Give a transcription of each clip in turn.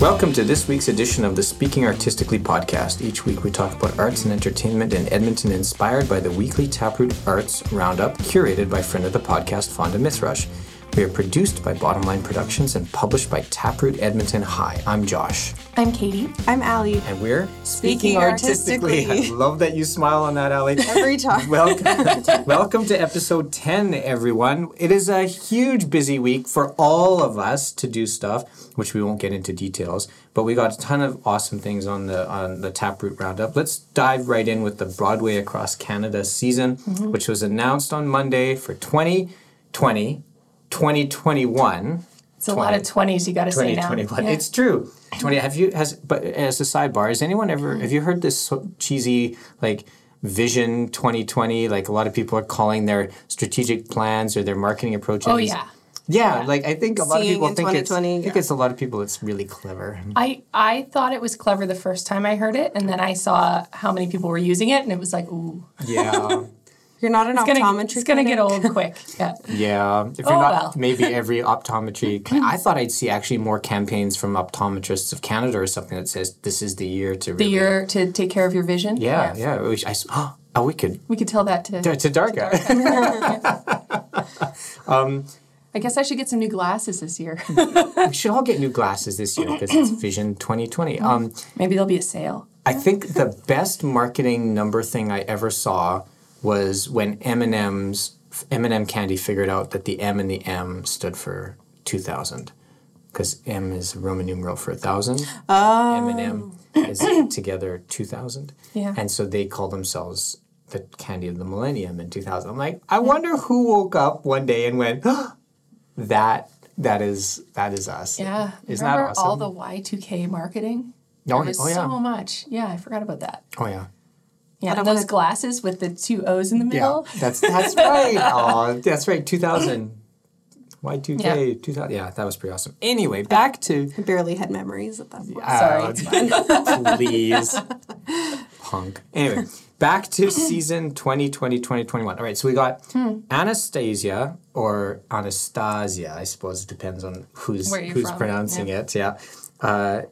Welcome to this week's edition of the Speaking Artistically podcast. Each week we talk about arts and entertainment in Edmonton inspired by the weekly Taproot Arts Roundup curated by friend of the podcast Fawnda Mithrush. We are produced by Bottom Line Productions and published by Taproot Edmonton Hi, I'm Josh. I'm Katie. I'm Allie. And we're Speaking Artistically. I love that you smile on that, Allie. Every time. Welcome, welcome to episode 10, everyone. It is a huge busy week for all of us to do stuff, which we won't get into details, but we got a ton of awesome things on the on the Taproot Roundup. Let's dive right in with the Broadway Across Canada season, mm-hmm. which was announced on Monday for 2020, 2021. It's a lot of 20s you got to say now. 2021. Yeah. It's true. 20 have you has but as a sidebar, has anyone ever have you heard this so cheesy like vision 2020 like a lot of people are calling their strategic plans or their marketing approaches Oh, yeah. yeah, like I think a lot of people in think it's I think yeah. it's a lot of people it's really clever. I, I thought it was clever the first time I heard it, and then I saw how many people were using it, and it was like, ooh, Yeah. You're not an it's gonna, optometry. it's gonna get old quick. Yeah. Yeah, if you're Oh, not, well. maybe every optometry. I thought I'd see actually more campaigns from optometrists of Canada or something that says this is the year to The year to take care of your vision. Yeah, yeah. we- I, s- oh, we could We could tell that to. to, to Darga. I guess I should get some new glasses this year. we should all get new glasses this year because it's Vision 2020. Um, Maybe there'll be a sale. I think the best marketing number thing I ever saw was when M&M's M&M candy figured out that the M and the M stood for 2000 because M is a Roman numeral for 1000. Oh. M&M is together 2000. Yeah. And so they call themselves the candy of the millennium in 2000. I'm like, I wonder who woke up one day and went, that that is that is us. Yeah. Isn't that Remember awesome? all the Y2K marketing? Oh, There was oh, yeah. so much. Yeah, I forgot about that. Oh yeah. Yeah, those wanna- glasses with the two O's in the middle. Yeah, middle. that's that's right. Oh, that's right. 2000. Y2K, Yeah. 2000. Yeah, that was pretty awesome. Anyway, back to. I barely had memories at that point. Sorry. Uh, please. Punk. Anyway, back to season 2020, 2021. All right, so we got Hmm. Anastasia or Anastasia, I suppose it depends on who's who's from. pronouncing it. Yeah. Uh,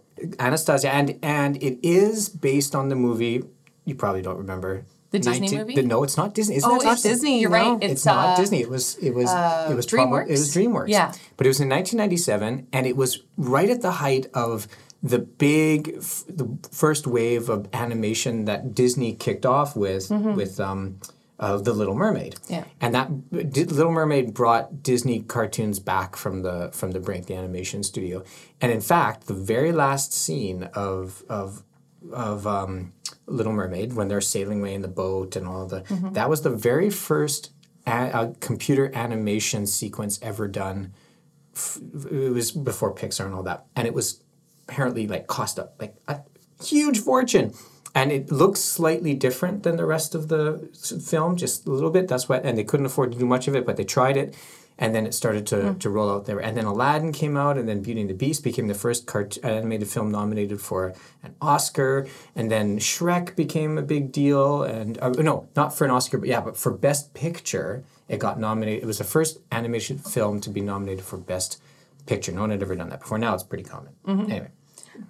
Anastasia, and and it is based on the movie. You probably don't remember The Disney movie? the- no, it's not Disney. Isn't Oh, it's not Disney, You're no. right. it's, It's, not uh, Disney. It was it was it was DreamWorks? it was DreamWorks. Yeah. But it was in 1997, and it was right at the height of the big, f- the first wave of animation that Disney kicked off with with um, uh, the Little Mermaid. Mm-hmm. Yeah. And that D- Little Mermaid brought Disney cartoons back from the from the brink, the animation studio. And in fact, the very last scene of of of um, Little Mermaid when they're sailing away in the boat and all the that was the very first a- uh, computer animation sequence ever done. F- it was before Pixar and all that, and it was apparently like cost a like a huge fortune. And it looks slightly different than the rest of the film, just a little bit. That's what, and they couldn't afford to do much of it, but they tried it, and then it started to, to roll out there. And then Aladdin came out, and then Beauty and the Beast became the first cart- animated film nominated for an Oscar. And then Shrek became a big deal, and uh, no, not for an Oscar, but yeah, but for Best Picture, it got nominated. It was the first animation film to be nominated for Best Picture. No one had ever done that before. Now it's pretty common. Anyway,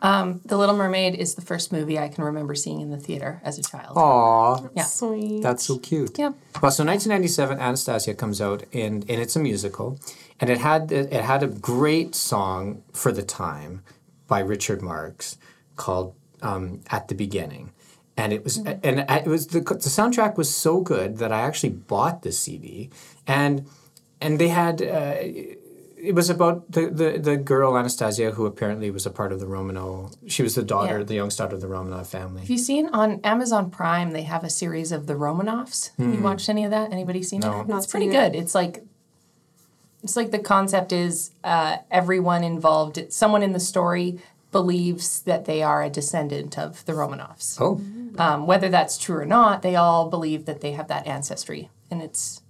The Little Mermaid is the first movie I can remember seeing in the theater as a child. Aww. Yeah. Sweet. That's so cute. Yeah. Well, so 1997, Anastasia comes out, and, and it's a musical, and it had it had a great song for the time by Richard Marx called um, "At the Beginning," and it was and it was the the soundtrack was so good that I actually bought the CD, and and they had. Uh, it was about the, the, the girl Anastasia who apparently was a part of the Romanov. She was the daughter, Yeah. the youngest daughter of the Romanov family. Have you seen on Amazon Prime? They have a series of the Romanovs. Have you watched any of that? Anybody seen No. it? Not It's pretty it. good. It's like it's like the concept is uh, everyone involved. Someone in the story believes that they are a descendant of the Romanovs. Oh, Um, whether that's true or not, they all believe that they have that ancestry, and it's, it's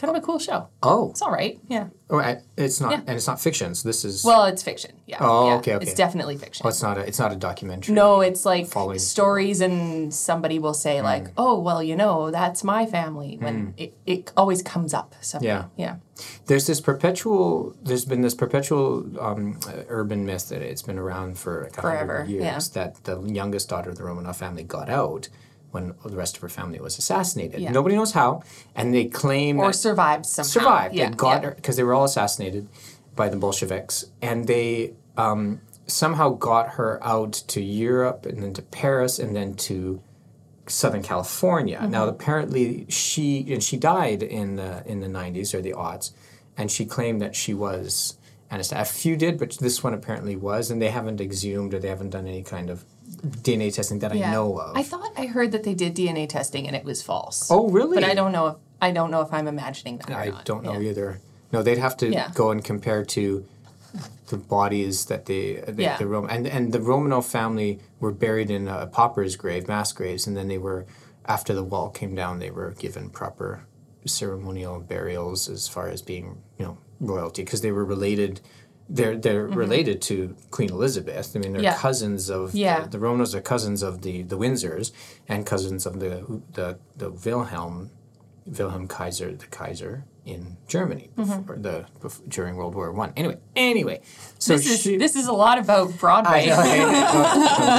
kind of a cool show. Oh, It's all right. Yeah. oh I, it's not, Yeah. and it's not fiction. So this is. Well, it's fiction. Yeah. Oh, yeah. okay, okay. It's definitely fiction. oh, it's not a. It's not a documentary. No, it's like Following- stories, and somebody will say like, Mm. "Oh, well, you know, that's my family." When it, it always comes up. So Yeah. yeah, There's this perpetual. There's been this perpetual um, urban myth that it's been around for like a Forever, years yeah. that the youngest daughter of the Romanov family got out when the rest of her family was assassinated. Yeah. Nobody knows how, and they claim or survived somehow. survived. Yeah, they got her because they were all assassinated by the Bolsheviks, and they um, somehow got her out to Europe and then to Paris and then to Southern California. Mm-hmm. Now, apparently, she and she died in the in the nineties or the aughts, and she claimed that she was. Anastasia. A few did, but this one apparently was, and they haven't exhumed or they haven't done any kind of DNA testing that I know of. I thought I heard that they did DNA testing and it was false. oh, really? But I don't know if I don't know if I'm imagining that. or I don't know Yeah. either. No, they'd have to Yeah. go and compare to the bodies that they, the, Yeah. the Rom- and and the Romanov family were buried in a pauper's grave, mass graves, and then they were after the wall came down, they were given proper ceremonial burials as far as being you know royalty because they were related. They're they're related to Queen Elizabeth. I mean, they're Mm-hmm. Yeah. cousins of Yeah. the, the Romanovs are cousins of the the Windsors and cousins of the the the Wilhelm Wilhelm Kaiser, the Kaiser in Germany before the bef- during World War One. Anyway, anyway, so This is she, this is a lot about Broadway. I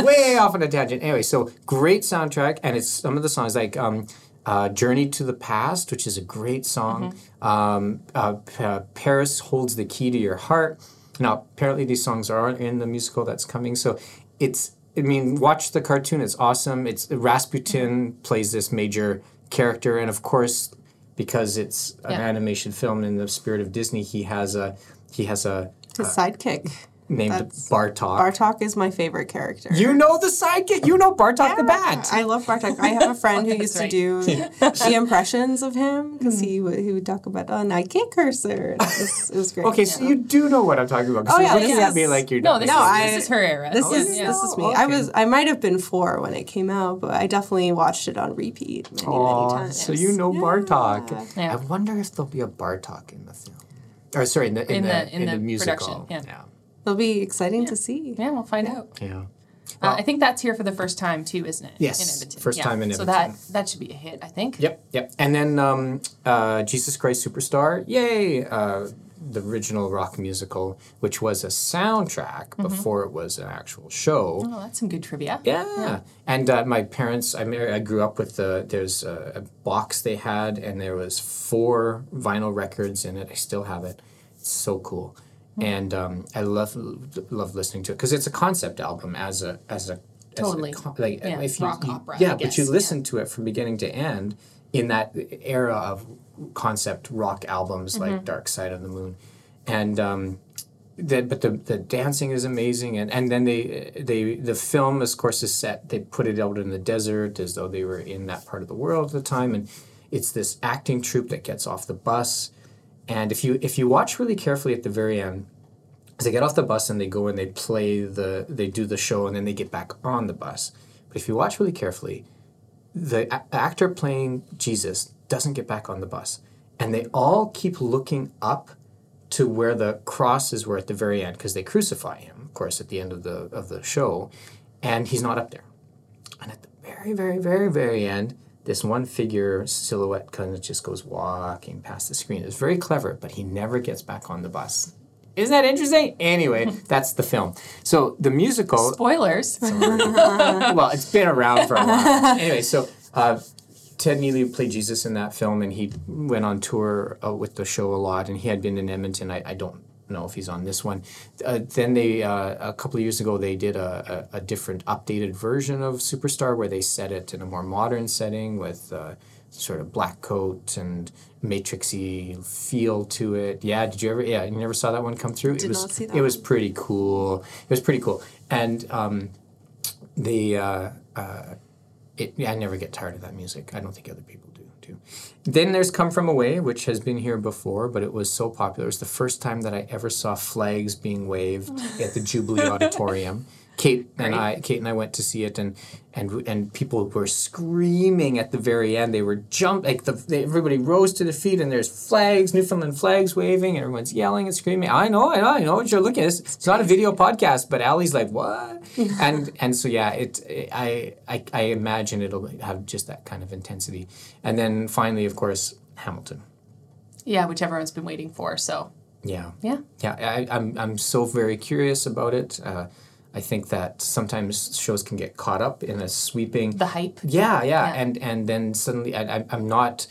know, way off on a tangent. Anyway, so great soundtrack, and it's some of the songs like um, uh, "Journey to the Past," which is a great song. Um, uh, uh, "Paris Holds the Key to Your Heart." Now, apparently, these songs are in the musical that's coming. So it's. I mean, watch the cartoon. It's awesome. It's Rasputin mm-hmm. plays this major character, and of course, because it's an Yeah. animation film in the spirit of Disney, he has a he has a His sidekick. Named That's- Bartok. Bartok is my favorite character. You know the sidekick. You know Bartok the Bat. I love Bartok. I have a friend who used to do the impressions of him because he hmm. would he would talk about oh and I can't cursor. It was, it was great. Okay, so you do know what I'm talking about. 'cause Oh, you're yeah, looking this at me like you're No, not. this No, is I- this is her era. This Oh, is yeah. this is me. Oh, okay. I was I might have been four when it came out, but I definitely watched it on repeat many many Aw, times. so you know Bartok. Yeah. I wonder if there'll be a Bartok in the film. Or sorry, in the in, In the, the- in in the, the musical. production, yeah. Yeah. It'll be exciting to see. Yeah, we'll find out. Yeah. Uh, I think that's here for the first time too, isn't it? Yes, in first Yeah. time in Edmonton. So that that should be a hit, I think. Yep, yep. And then um, uh, Jesus Christ Superstar, yay! Uh, the original rock musical, which was a soundtrack before it was an actual show. Oh, that's some good trivia. Yeah. And uh, my parents, I married, I grew up with the, there's a, a box they had, and there was four vinyl records in it. I still have it. It's so cool. And um, I love love listening to it because it's a concept album as a as a as a Totally. like Yeah, if you, rock you- opera, yeah, but you yeah. listen to it from beginning to end in that era of concept rock albums Mm-hmm. like Dark Side of the Moon, and um, the, but the, the dancing is amazing and, and then they they the film of course is set they put it out in the desert as though they were in that part of the world at the time and it's this acting troupe that gets off the bus and if you if you watch really carefully at the very end as they get off the bus and they go and they play the they do the show and then they get back on the bus but if you watch really carefully the a- actor playing jesus doesn't get back on the bus and they all keep looking up to where the crosses were at the very end because they crucify him, of course, at the end of the of the show, and he's not up there. And at the very, very, very, very end, this one figure silhouette kind of just goes walking past the screen. It's very clever, but he never gets back on the bus. Isn't that interesting? Anyway, that's the film. So the musical Spoilers. well, it's been around for a while. anyway, so uh, Ted Neeley played Jesus in that film, and he went on tour uh, with the show a lot. And he had been in Edmonton. I, I don't know if he's on this one. Uh, then they uh, a couple of years ago they did a, a, a different updated version of Superstar where they set it in a more modern setting with. Uh, Sort of black coat and matrixy feel to it. Yeah, did you ever? Yeah, you never saw that one come through. it Did was not see that it was pretty cool. It was pretty cool, and um, the uh, uh, it, yeah, I never get tired of that music. I don't think other people too. Then there's "Come From Away," which has been here before, but it was so popular. It was the first time that I ever saw flags being waved at the Jubilee Auditorium. Kate and Right. I, Kate and I went to see it, and and and people were screaming at the very end. They were jump like the they, everybody rose to their feet, and there's flags, Newfoundland flags waving, and everyone's yelling and screaming. I know, I know, I know what you're looking at. It's, it's not a video podcast, but Allie's like, what? and and so yeah, it I, I I imagine it'll have just that kind of intensity, and then finally, of course, Hamilton. Yeah, which everyone's been waiting for. So Yeah. yeah, Yeah, I, I'm I'm so very curious about it. Uh, I think that sometimes shows can get caught up in a sweeping. the hype. yeah, yeah, Yeah. and and then suddenly I, I'm not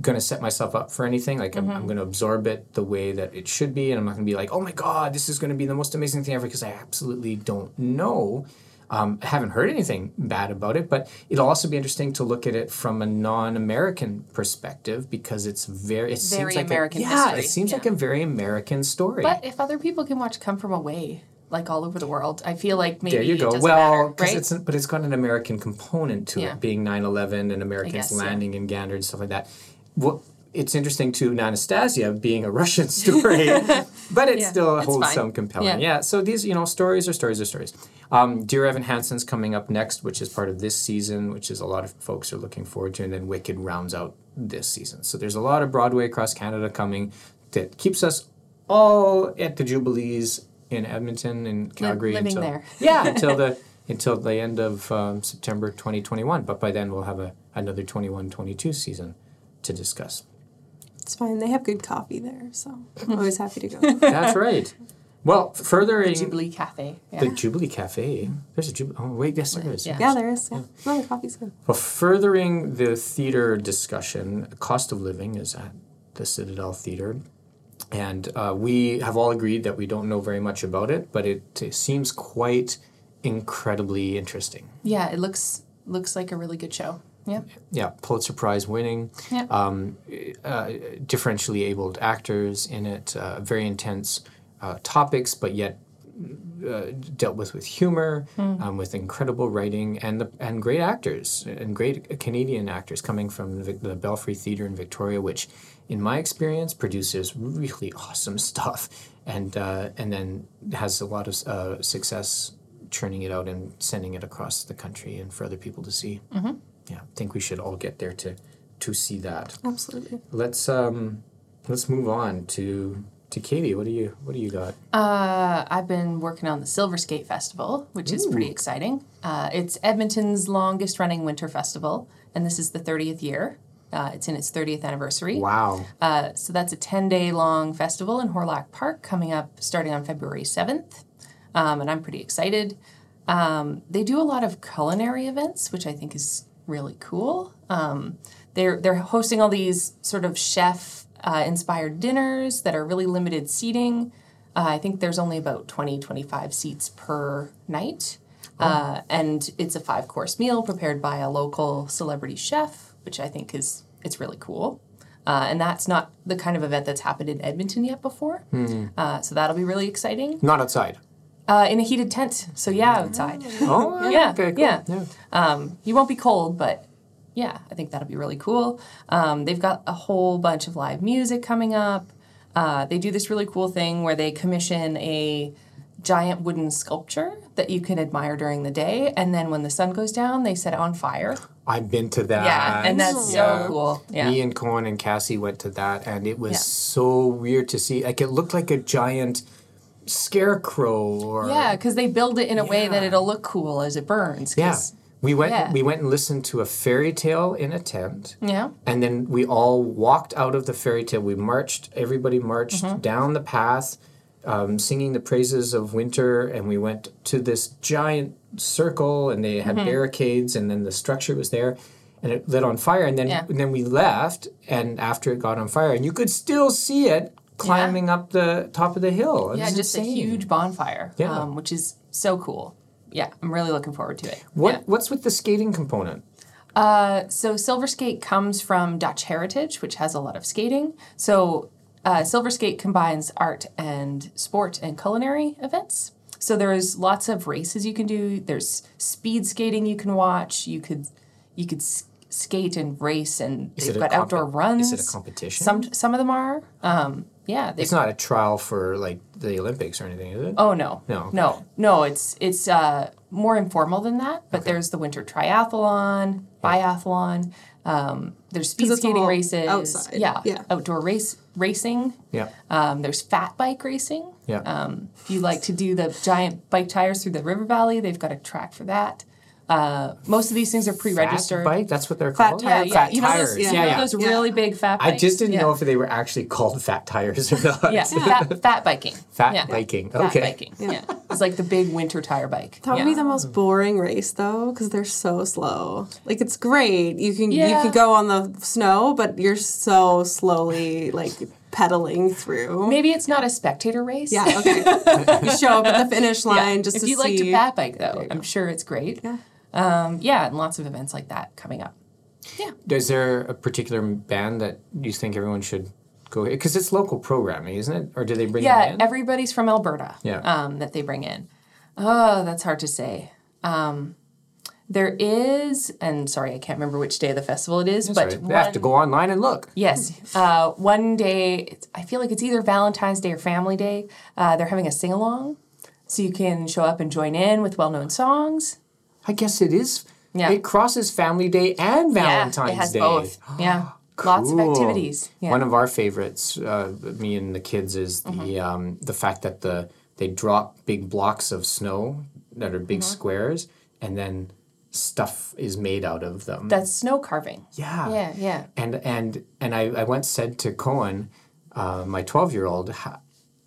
going to set myself up for anything. Like I'm, Mm-hmm. I'm going to absorb it the way that it should be, and I'm not going to be like, oh my god, this is going to be the most amazing thing ever because I absolutely don't know. Um, I haven't heard anything bad about it, but it'll also be interesting to look at it from a non-American perspective because it's very it seems like American a, yeah, history, it seems yeah. like a very American story. But if other people can watch Come From Away, like all over the world, I feel like maybe There you go. Well, matter, right? it's but it's got an American component to Yeah. it, being 9/11 and Americans guess, yeah. landing in Gander and stuff like that. Well, it's interesting too, Anastasia being a Russian story, but it Yeah, still holds fine. some compelling. Yeah. Yeah. So these, you know, stories are stories are stories. Um, Dear Evan Hansen's coming up next, which is part of this season, which is a lot of folks are looking forward to, and then Wicked rounds out this season. So there's a lot of Broadway across Canada coming that keeps us all at the Jubilees in Edmonton and Calgary living until there. yeah until the until the end of um, September 2021. But by then we'll have a another 21-22 season to discuss. It's fine. They have good coffee there, so I'm always happy to go. That's right. Well, furthering the Jubilee Cafe. Yeah. the Jubilee Cafe. There's a Jubilee. Oh wait, yes there is. Yeah. yeah, there is. Yeah. No, the coffee's good. Well, furthering the theater discussion, cost of living is at the Citadel Theater. And uh, we have all agreed that we don't know very much about it, but it, it seems quite incredibly interesting. yeah, it looks looks like a really good show. Yeah. Yeah, Pulitzer Prize winning, Yeah. um, uh, differentially abled actors in it, uh, very intense uh, topics, but yet uh, dealt with with humor, um, with incredible writing, and the, and great actors and great Canadian actors coming from the, the Belfry Theatre in Victoria, which, in my experience, produces really awesome stuff, and uh, and then has a lot of uh, success churning it out and sending it across the country and for other people to see. Mm-hmm. Yeah, I think we should all get there to to see that. Absolutely. Let's um, let's move on to to Katie. What do you what do you got? Uh, I've been working on the Silver Skate Festival, which is pretty exciting. Uh, it's Edmonton's longest running winter festival, and this is the 30th year. Uh, it's in its 30th anniversary. Wow. Uh, so that's a 10 day long festival in Hawrelak Park coming up starting on February 7th. Um, and I'm pretty excited. Um, they do a lot of culinary events, which I think is really cool. Um, they're, they're hosting all these sort of chef uh, inspired dinners that are really limited seating. Uh, I think there's only about 20, 25 seats per night. Uh, and it's a five course meal prepared by a local celebrity chef, which I think is it's really cool. Uh, and that's not the kind of event that's happened in Edmonton yet before. Uh, so that'll be really exciting. Not outside. Uh, in a heated tent. So yeah, outside. Oh Yeah, Okay. Cool. yeah. yeah. Um, you won't be cold, but yeah, I think that'll be really cool. Um, they've got a whole bunch of live music coming up. Uh, they do this really cool thing where they commission a giant wooden sculpture that you can admire during the day, and then when the sun goes down, they set it on fire. I've been to that. Yeah, and that's Yeah. so cool. Yeah. Me and Cohen and Cassie went to that, and it was Yeah. so weird to see. Like it looked like a giant scarecrow, or Yeah, because they build it in a way that it'll look cool as it burns. Yeah. We went. Yeah. We went and listened to a fairy tale in a tent. Yeah. And then we all walked out of the fairy tale. We marched, everybody marched Mm-hmm. down the path, um, singing the praises of winter. And we went to this giant circle, and they Mm-hmm. had barricades, and then the structure was there. And it lit on fire. And then, Yeah. and then we left, and after it got on fire, and you could still see it climbing up the top of the hill. It Yeah, just a huge bonfire, Yeah. um, which is so cool. Yeah, I'm really looking forward to it. What, Yeah. What's with the skating component? Uh, so Silver Skate comes from Dutch heritage, which has a lot of skating. So uh, Silver Skate combines art and sport and culinary events. So there's lots of races you can do. There's speed skating you can watch. You could you could skate and race, and Is they've got outdoor runs. is it a competition? Some some of them are. Um, yeah. They, It's not a trial for like the Olympics or anything, is it? oh no, No, okay. no, no. It's it's uh, more informal than that. But there's the winter triathlon, biathlon. Um, there's speed 'Cause it's skating races. outside, Yeah, yeah. outdoor race racing. Yeah. Um, there's fat bike racing. Yeah. Um, if you like to do the giant bike tires through the river valley, they've got a track for that. Uh, most of these things are pre-registered. Fat bike, that's what they're Fat called. tire Yeah, yeah. Fat you know tires. those, you yeah, know yeah. those Yeah. really big fat tires. I just didn't yeah. know if they were actually called fat tires or not. Yeah, Fat, fat biking. Fat yeah. biking. Fat Okay. biking. Yeah. It's like the big winter tire bike. That would yeah. be the most boring race though, because they're so slow. Like it's great. You can you can go on the snow, but you're so slowly like pedaling through. Maybe it's not a spectator race. Yeah, okay. you show up at the finish line just if to you see. like to fat bike though, I'm sure it's great. Yeah. Um, yeah, and lots of events like that coming up. Yeah. Is there a particular band that you think everyone should go? Because it's local programming, isn't it? Or do they bring Yeah, in? everybody's from Alberta. Yeah. Um, that they bring in. Oh, that's hard to say. Um, there is, and sorry, I can't remember which day of the festival it is, but Sorry, they have to go online and look. Yes. Uh, one day, it's, I feel like it's either Valentine's Day or Family Day. Uh, they're having a sing along. So you can show up and join in with well known songs. I guess it is. Yeah. It crosses Family Day and Valentine's yeah, it has Day. both. Yeah. Lots of activities. Yeah. One of our favorites, uh, me and the kids, is the Mm-hmm. um, the fact that the they drop big blocks of snow that are big Mm-hmm. squares, and then stuff is made out of them. That's snow carving. yeah. Yeah, yeah. And and and I, I once said to Cohen, uh, my twelve year old,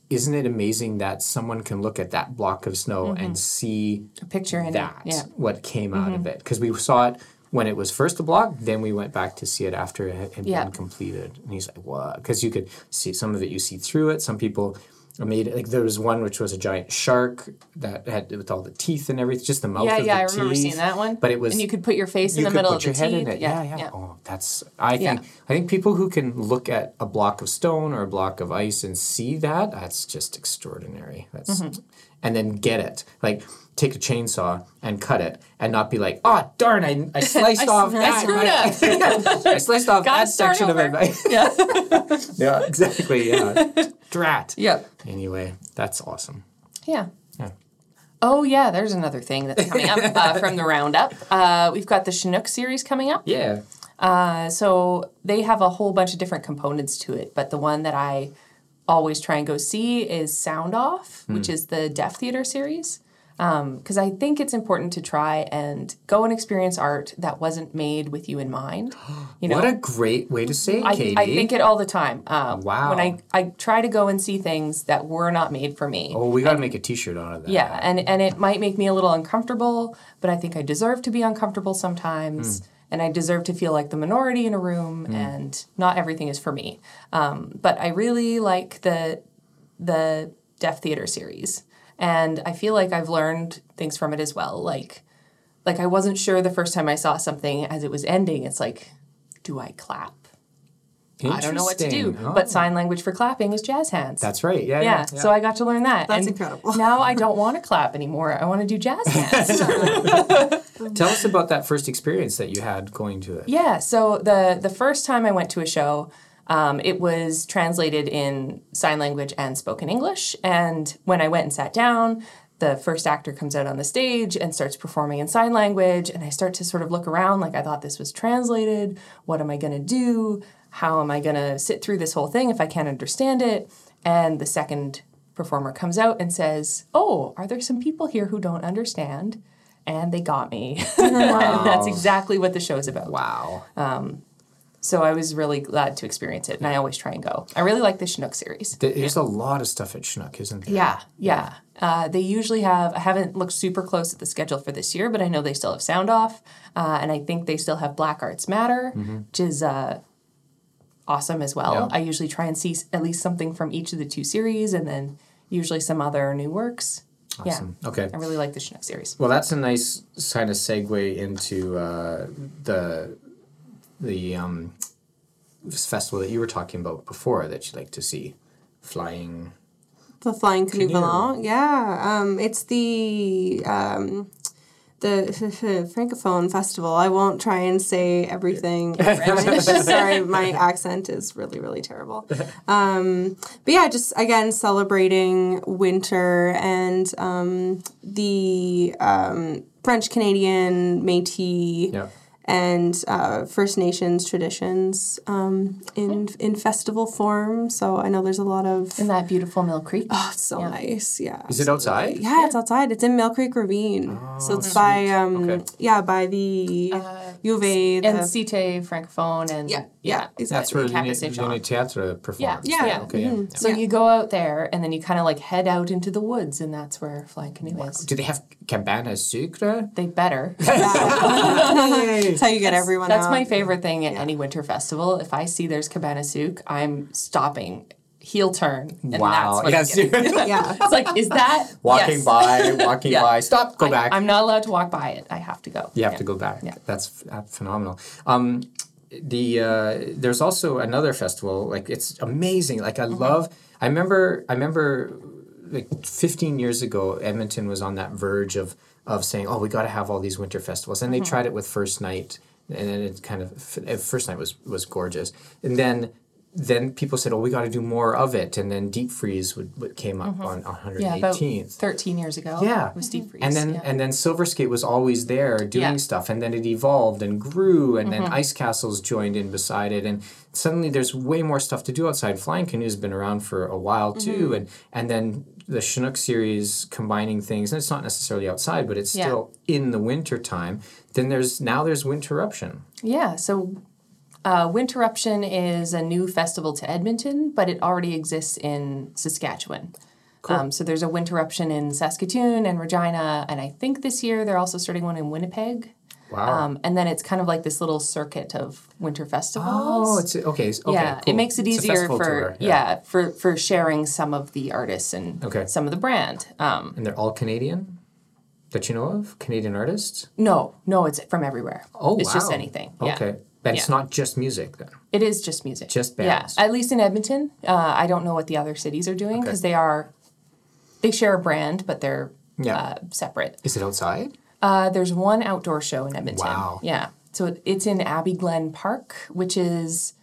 isn't it amazing that someone can look at that block of snow and see A picture in that it. Yeah. Mm-hmm. what came out of it? Because we saw it when it was first a block, then we went back to see it after it had Yeah. been completed. And he's like, "What?" Because you could see some of it, you see through it. Some people made like there was one which was a giant shark that had with all the teeth and everything, just the mouth. Yeah, of yeah, the I remember teeth. seeing that one. But it was and you could put your face in the could middle put of your the head teeth. in it. Yeah, yeah. yeah. Oh, that's. I Yeah. think. I think people who can look at a block of stone or a block of ice and see that, that's just extraordinary. That's, Mm-hmm. and then get it. Like take a chainsaw and cut it, and not be like, oh darn, I, I sliced off I that. screwed I, I sliced off that section over. of it. Yeah. yeah, exactly. Yeah, drat. Yep. Anyway, that's awesome. Yeah. Yeah. Oh yeah, there's another thing that's coming up uh, from the roundup. Uh, we've got the Chinook series coming up. Yeah. Uh, so they have a whole bunch of different components to it, but the one that I always try and go see is Sound Off, Hmm. which is the Deaf Theater series. Because I think it's important to try and go and experience art that wasn't made with you in mind. You know, What a great way to say it, I, Katie. I think it all the time. Um, Wow. When I, I try to go and see things that were not made for me. oh, we got to make a T-shirt out of that. Yeah, and and it might make me a little uncomfortable, but I think I deserve to be uncomfortable sometimes, Hmm. and I deserve to feel like the minority in a room, and not everything is for me. Um, but I really like the the deaf theater series, and I feel like I've learned things from it as well. Like like I wasn't sure the first time I saw something as it was ending. It's like, do I clap? I don't know what to do. Interesting. Oh. But Oh. sign language for clapping is jazz hands. That's right. Yeah, Yeah, yeah. so I got to learn that. That's and incredible. Now I don't want to clap anymore. I want to do jazz hands. Tell us about that first experience that you had going to it. yeah, so the the first time I went to a show, um, it was translated in sign language and spoken English. And when I went and sat down, the first actor comes out on the stage and starts performing in sign language. And I start to sort of look around like I thought this was translated. What am I going to do? How am I going to sit through this whole thing if I can't understand it? And the second performer comes out and says, Oh, are there some people here who don't understand? And they got me. and that's exactly what the show's about. Wow. So I was really glad to experience it, and I always try and go. I really like the Chinook series. Th- There's a lot of stuff at Chinook, isn't there? Yeah, yeah. Uh, they usually have. I haven't looked super close at the schedule for this year, but I know they still have Sound Off, uh, and I think they still have Black Arts Matter, which is uh, awesome as well. Yeah. I usually try and see at least something from each of the two series, and then usually some other new works. Awesome. Okay. I really like the Chinook series. Well, that's a nice kind of segue into uh, the the um, this festival that you were talking about before that you'd like to see, flying. The Flying Canoe Canoe. Yeah. Um, it's the um, the Francophone Festival. I won't try and say everything. Sorry, my accent is really, really terrible. Um, but yeah, just again celebrating winter and um, the um, French Canadian Métis Yeah. And uh, First Nations traditions um, in in festival form. So I know there's a lot of. In that beautiful Mill Creek. Oh, it's so nice. Yeah. Is it outside? Yeah, it's outside. It's in Mill Creek Ravine. so it's by um Okay. yeah, by the U of A. The, and Cite Francophone and Yeah, yeah, yeah. That's where Campus Uni- Saint Jean. Uni Theatre performs. Yeah, yeah. Okay, yeah. So you go out there and then you kind of like head out into the woods and that's where Flying Canoe is. Do they have cabane à sucre? They better. That's how you get everyone That's out. my favorite thing at any winter festival. If I see there's Cabana Souk, I'm stopping, heel turn, and wow. that's what Yes. Yeah. It's like, is that walking yes. by, walking Yeah. by. Stop. Go I, back. I'm not allowed to walk by it. I have to go. You have Yeah. to go back. Yeah. That's uh, phenomenal. Um, the uh, there's also another festival. Like it's amazing. Like Mm-hmm. I love. I remember. I remember. Like 15 years ago, Edmonton was on that verge of of saying, "Oh, we got to have all these winter festivals," and they Mm-hmm. tried it with First Night, and then it kind of First Night was was gorgeous, and then. Then people said, "Oh, we got to do more of it," and then Deep Freeze would, would came up on Mm-hmm. Yeah, about 13 years ago. Yeah. Was deep freeze. And then yeah. and then Silver Skate was always there doing Yeah. Mm-hmm. stuff, and then it evolved and grew, and then Ice Castles joined in beside it, and suddenly there's way more stuff to do outside. Flying Canoe's been around for a while Mm-hmm. too, and and then the Chinook series combining things, and it's not necessarily outside, but it's Yeah. still in the winter time. Then there's now there's Winterruption. Yeah, so uh, Winterruption is a new festival to Edmonton, but it already exists in Saskatchewan. Um, so there's a Winterruption in Saskatoon and Regina, and I think this year they're also starting one in Winnipeg. Wow. Um, and then it's kind of like this little circuit of winter festivals. oh, it's okay. okay yeah, cool. it makes it easier for tour, yeah. for for sharing some of the artists and Okay. some of the brand. Um, and they're all Canadian. That you know of Canadian artists? no, no, it's from everywhere. Oh, it's just wow. anything. Yeah. Okay, but it's not just music then. It is just music. Just bands. Yeah, at least in Edmonton. Uh, I don't know what the other cities are doing because they are, they share a brand, but they're Yeah. uh, separate. Is it outside? Uh, there's one outdoor show in Edmonton. Wow. Yeah. So it's in Abbey Glen Park, which is,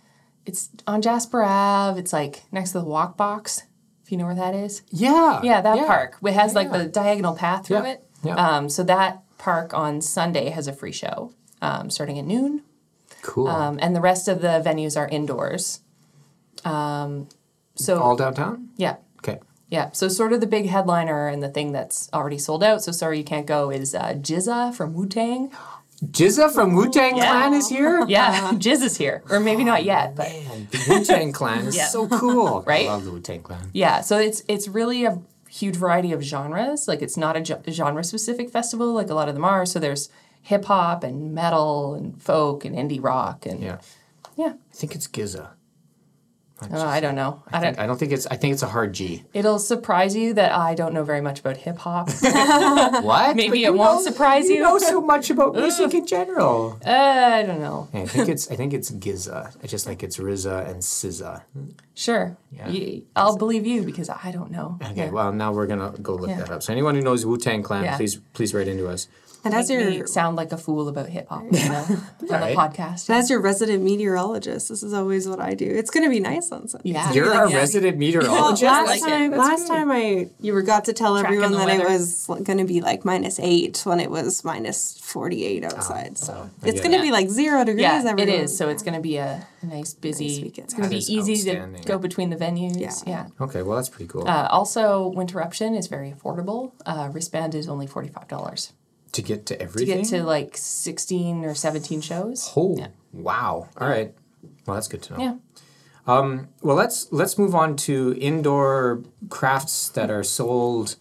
it's on Jasper Ave. It's like next to the walk box, if you know where that is. Yeah. Yeah, that park. It has like the diagonal path through Yeah. it. Yeah. Um, so that park on Sunday has a free show um, starting at noon. Cool. Um, and the rest of the venues are indoors. Um, so All downtown? yeah, Okay. yeah. So sort of the big headliner and the thing that's already sold out. So sorry you can't go is uh, GZA from Wu Tang. GZA from Wu Tang Yeah. Clan is here? Yeah, Jizz is here, or maybe not yet, but Man, the Wu Tang Clan is Yeah. so cool. Right? I love the Wu Tang Clan. yeah. So it's it's really a huge variety of genres. Like it's not a genre specific festival like a lot of them are. So there's hip hop and metal and folk and indie rock and Yeah. yeah. I think it's Giza. Oh, I don't know. I don't. I don't think it's I think it's a hard G. It'll surprise you that I don't know very much about hip hop. What? Maybe it won't know- surprise you. You know so much about music in general. Uh, I don't know. I think it's I think it's Giza. I just think it's RZA and SZA. Sure. Yeah. Ye- I'll believe you because I don't know. Okay, Yeah. well now we're gonna go look Yeah. that up. So anyone who knows Wu Tang Clan, Yeah. please please write into us. And as Make me your sound like a fool about hip hop, you know, on Right. the podcast. and as your resident meteorologist, this is always what I do. It's gonna be nice on Sunday. Yeah. You're like a it. resident Well, meteorologist. last like time, last good. time I you were got to tell Tracking everyone the that it was going to be like minus eight when it was minus forty eight outside. so I it's get going to be like zero degrees. Yeah, it everyone. is. So it's going to be a nice, busy. Nice weekend. it's going to be easy to go between the venues. Yeah. Yeah. Okay, well that's pretty cool. Uh, also, Winterruption is very affordable. Uh, wristband is only forty five dollars to get to everything. to get to like sixteen or seventeen shows. Oh, wow. All right. Well, that's good to know. Yeah. Well, let's let's move on to indoor crafts that are sold,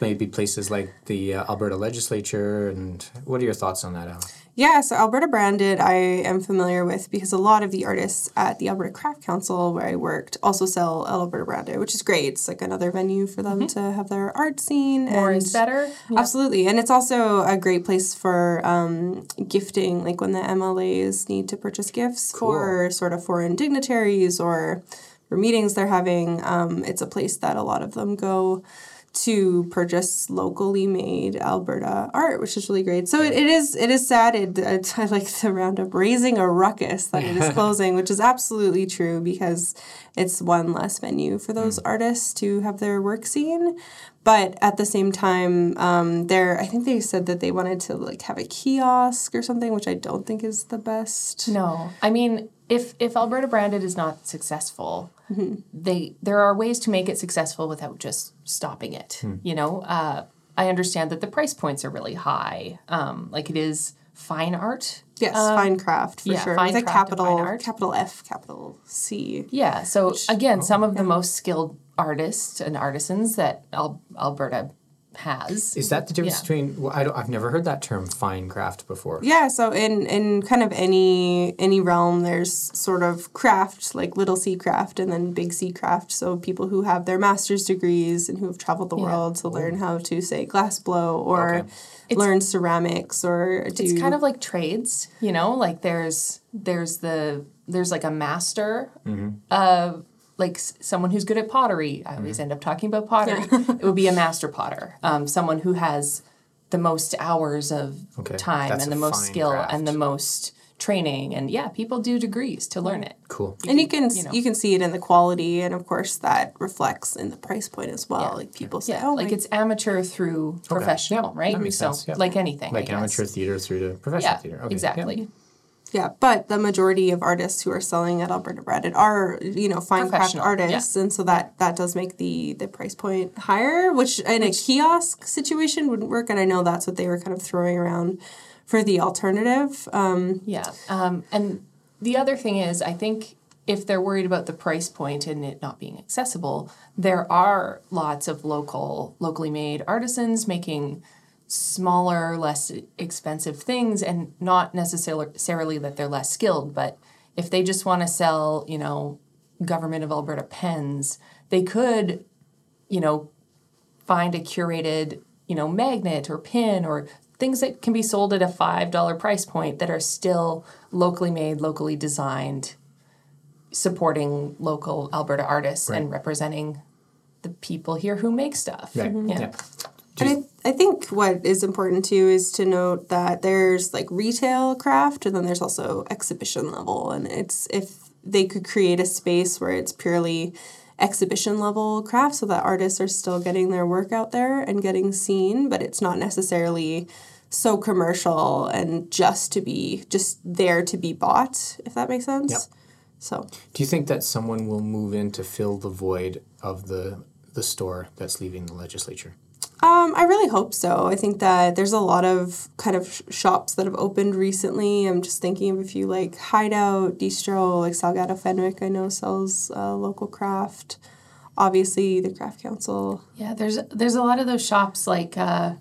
maybe places like the uh, Alberta Legislature. And what are your thoughts on that, Al? Yeah, so Alberta Branded, I am familiar with because a lot of the artists at the Alberta Craft Council, where I worked, also sell Alberta Branded, which is great. It's like another venue for them to have their art scene. More and is better. Absolutely. And it's also a great place for um, gifting, like when the MLAs need to purchase gifts for sort of foreign dignitaries or for meetings they're having. Um, it's a place that a lot of them go to purchase locally made Alberta art, which is really great. So it, it is it is sad. It, it, I like the roundup raising a ruckus that it is closing, which is absolutely true because it's one less venue for those artists to have their work seen. But at the same time, um, there I think they said that they wanted to like have a kiosk or something, which I don't think is the best. No, I mean, if if Alberta branded is not successful, they there are ways to make it successful without just stopping it. You know, uh, I understand that the price points are really high. Um, like it is fine art. Yes, fine craft for Um, yeah, sure. fine With a craft and capital fine art. capital F, capital C. Yeah. So again, some of the most skilled artists and artisans that Al- Alberta has. Is that the difference Yeah. between? Well, I don't. I've never heard that term fine craft before. Yeah, so in in kind of any any realm, there's sort of craft like little C craft and then big C craft. So people who have their master's degrees and who have traveled the world to learn how to say glass blow or Okay. learn ceramics or do it's kind of like trades, you know, like there's there's the there's like a master mm-hmm. of like someone who's good at pottery. I always end up talking about pottery. it would be a master potter, um, someone who has the most hours of Okay, time that's and the most skill craft. and the most training. And yeah, people do degrees to learn it. Cool. and you can you you, can see it in the quality and of course that reflects in the price point as well. Yeah. Like people say, Yeah, oh, like my it's amateur through professional, Yeah, right? that makes so sense, yeah. like anything, Like I amateur guess. theater through to professional Yeah, theater. Okay. exactly. Yeah, but the majority of artists who are selling at Alberta Branded are, you know, fine craft artists, and so that that does make the the price point higher, which in a kiosk situation wouldn't work. And I know that's what they were kind of throwing around for the alternative. Um, Yeah. Um, and the other thing is, I think if they're worried about the price point and it not being accessible, there are lots of local, locally made artisans making smaller, less expensive things, and not necessarily that they're less skilled, but if they just want to sell, you know, government of Alberta pens, they could, you know, find a curated, you know, magnet or pin or things that can be sold at a $5 price point that are still locally made, locally designed, supporting local Alberta artists and representing the people here who make stuff. Right. Yeah. Yeah. And I, I think what is important too is to note that there's like retail craft, and then there's also exhibition level, and it's if they could create a space where it's purely exhibition level craft so that artists are still getting their work out there and getting seen but it's not necessarily so commercial and just to be just there to be bought if that makes sense Yep. so Do you think that someone will move in to fill the void of the the store that's leaving the legislature? Um, I really hope so. I think that there's a lot of kind of sh- shops that have opened recently. I'm just thinking of a few like Hideout, Distro, like Salgado Fenwick. I know sells uh, local craft. Obviously, the Craft Council. Yeah, there's there's a lot of those shops like uh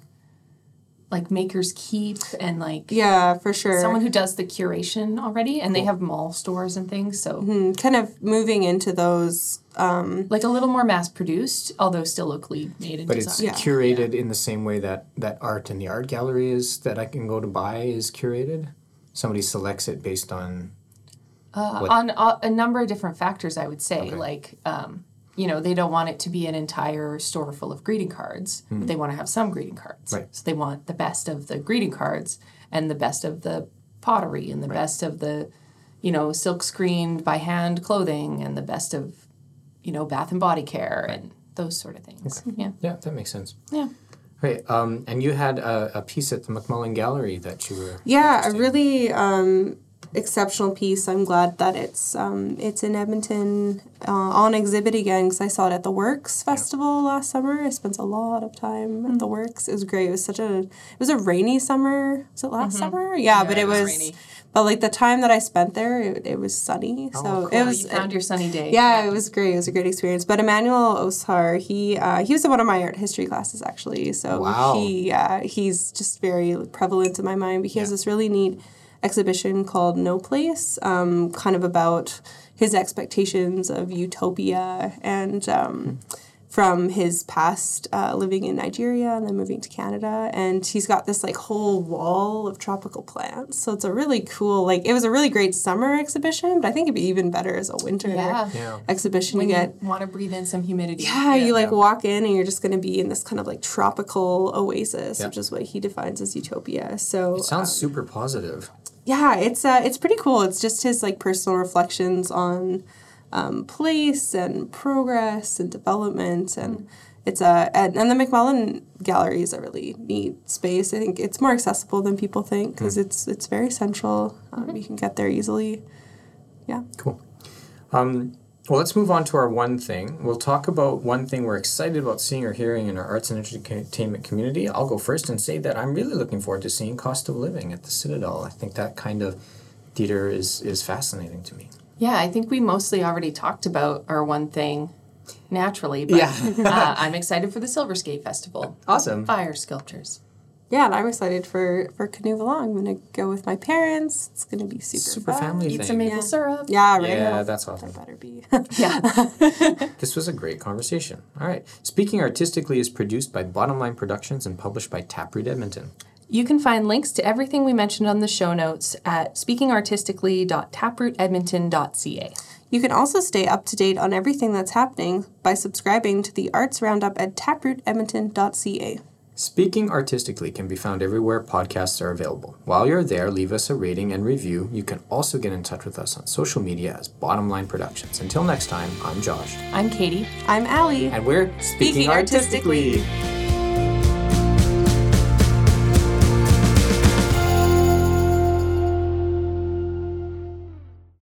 like Maker's Keep and like Yeah, for sure. someone who does the curation already and they have mall stores and things so Mm, kind of moving into those. like a little more mass produced although still locally made and But it's designed. Yeah. curated in the same way that that art in the art gallery is that I can go to buy is curated. Somebody selects it based on Uh, on a, a number of different factors i would say Okay. like um, you know they don't want it to be an entire store full of greeting cards but they want to have some greeting cards Hmm. Right. so they want the best of the greeting cards and the best of the pottery and the best of the you know silk screened by hand clothing and the best of you know bath and body care and those sort of things yeah yeah, that makes sense. yeah Right. Um, and you had a, a piece at the McMullan Gallery that you were Yeah, a really um, exceptional piece. I'm glad that it's um, it's in Edmonton uh, on exhibit again because I saw it at the Works Festival last summer. I spent a lot of time at the Works. It was great. It was such a it was a rainy summer. Was it last summer? Yeah, but it it was rainy. But like the time that I spent there, it, it was sunny. so it was you found your sunny day yeah, it was great. It was a great experience. But Emmanuel Osahor, he uh, he was in one of my art history classes actually. So Wow. he uh, he's just very prevalent in my mind. But he has this really neat exhibition called No Place, um, kind of about his expectations of utopia and. Um, from his past uh, living in Nigeria and then moving to Canada. And he's got this like whole wall of tropical plants. So it's a really cool, like, it was a really great summer exhibition, but I think it'd be even better as a winter Yeah. Yeah. exhibition When to get. you want to breathe in some humidity. Yeah, you like walk in and you're just going to be in this kind of like tropical oasis, Yeah. which is what he defines as utopia. So It sounds super positive. Yeah, it's uh, it's pretty cool. It's just his like personal reflections on um, place and progress and development, and it's a and, and the McMullan Gallery is a really neat space. I think it's more accessible than people think because it's it's very central. Um, You can get there easily. Yeah. Cool. Um, well, let's move on to our one thing. We'll talk about one thing we're excited about seeing or hearing in our arts and entertainment community. I'll go first and say that I'm really looking forward to seeing Cost of Living at the Citadel. I think that kind of theater is is fascinating to me. Yeah, I think we mostly already talked about our one thing naturally, but Yeah. uh, I'm excited for the Silver Skate Festival. Awesome. Fire sculptures. Yeah, and I'm excited for for Canoë Volant. I'm gonna go with my parents. It's gonna be super Super fun. family Eat thing. some maple Yeah. syrup. Yeah, right. Yeah, that's There awesome. better be. Yeah. This was a great conversation. All right. Speaking Artistically is produced by Bottom Line Productions and published by Taproot Edmonton. You can find links to everything we mentioned on the show notes at speakingartistically.taprootedmonton.ca. You can also stay up to date on everything that's happening by subscribing to the Arts Roundup at taprootedmonton.ca. Speaking Artistically can be found everywhere podcasts are available. While you're there, leave us a rating and review. You can also get in touch with us on social media as Bottom Line Productions. Until next time, I'm Josh. I'm Katie. I'm Allie. And we're Speaking Artistically.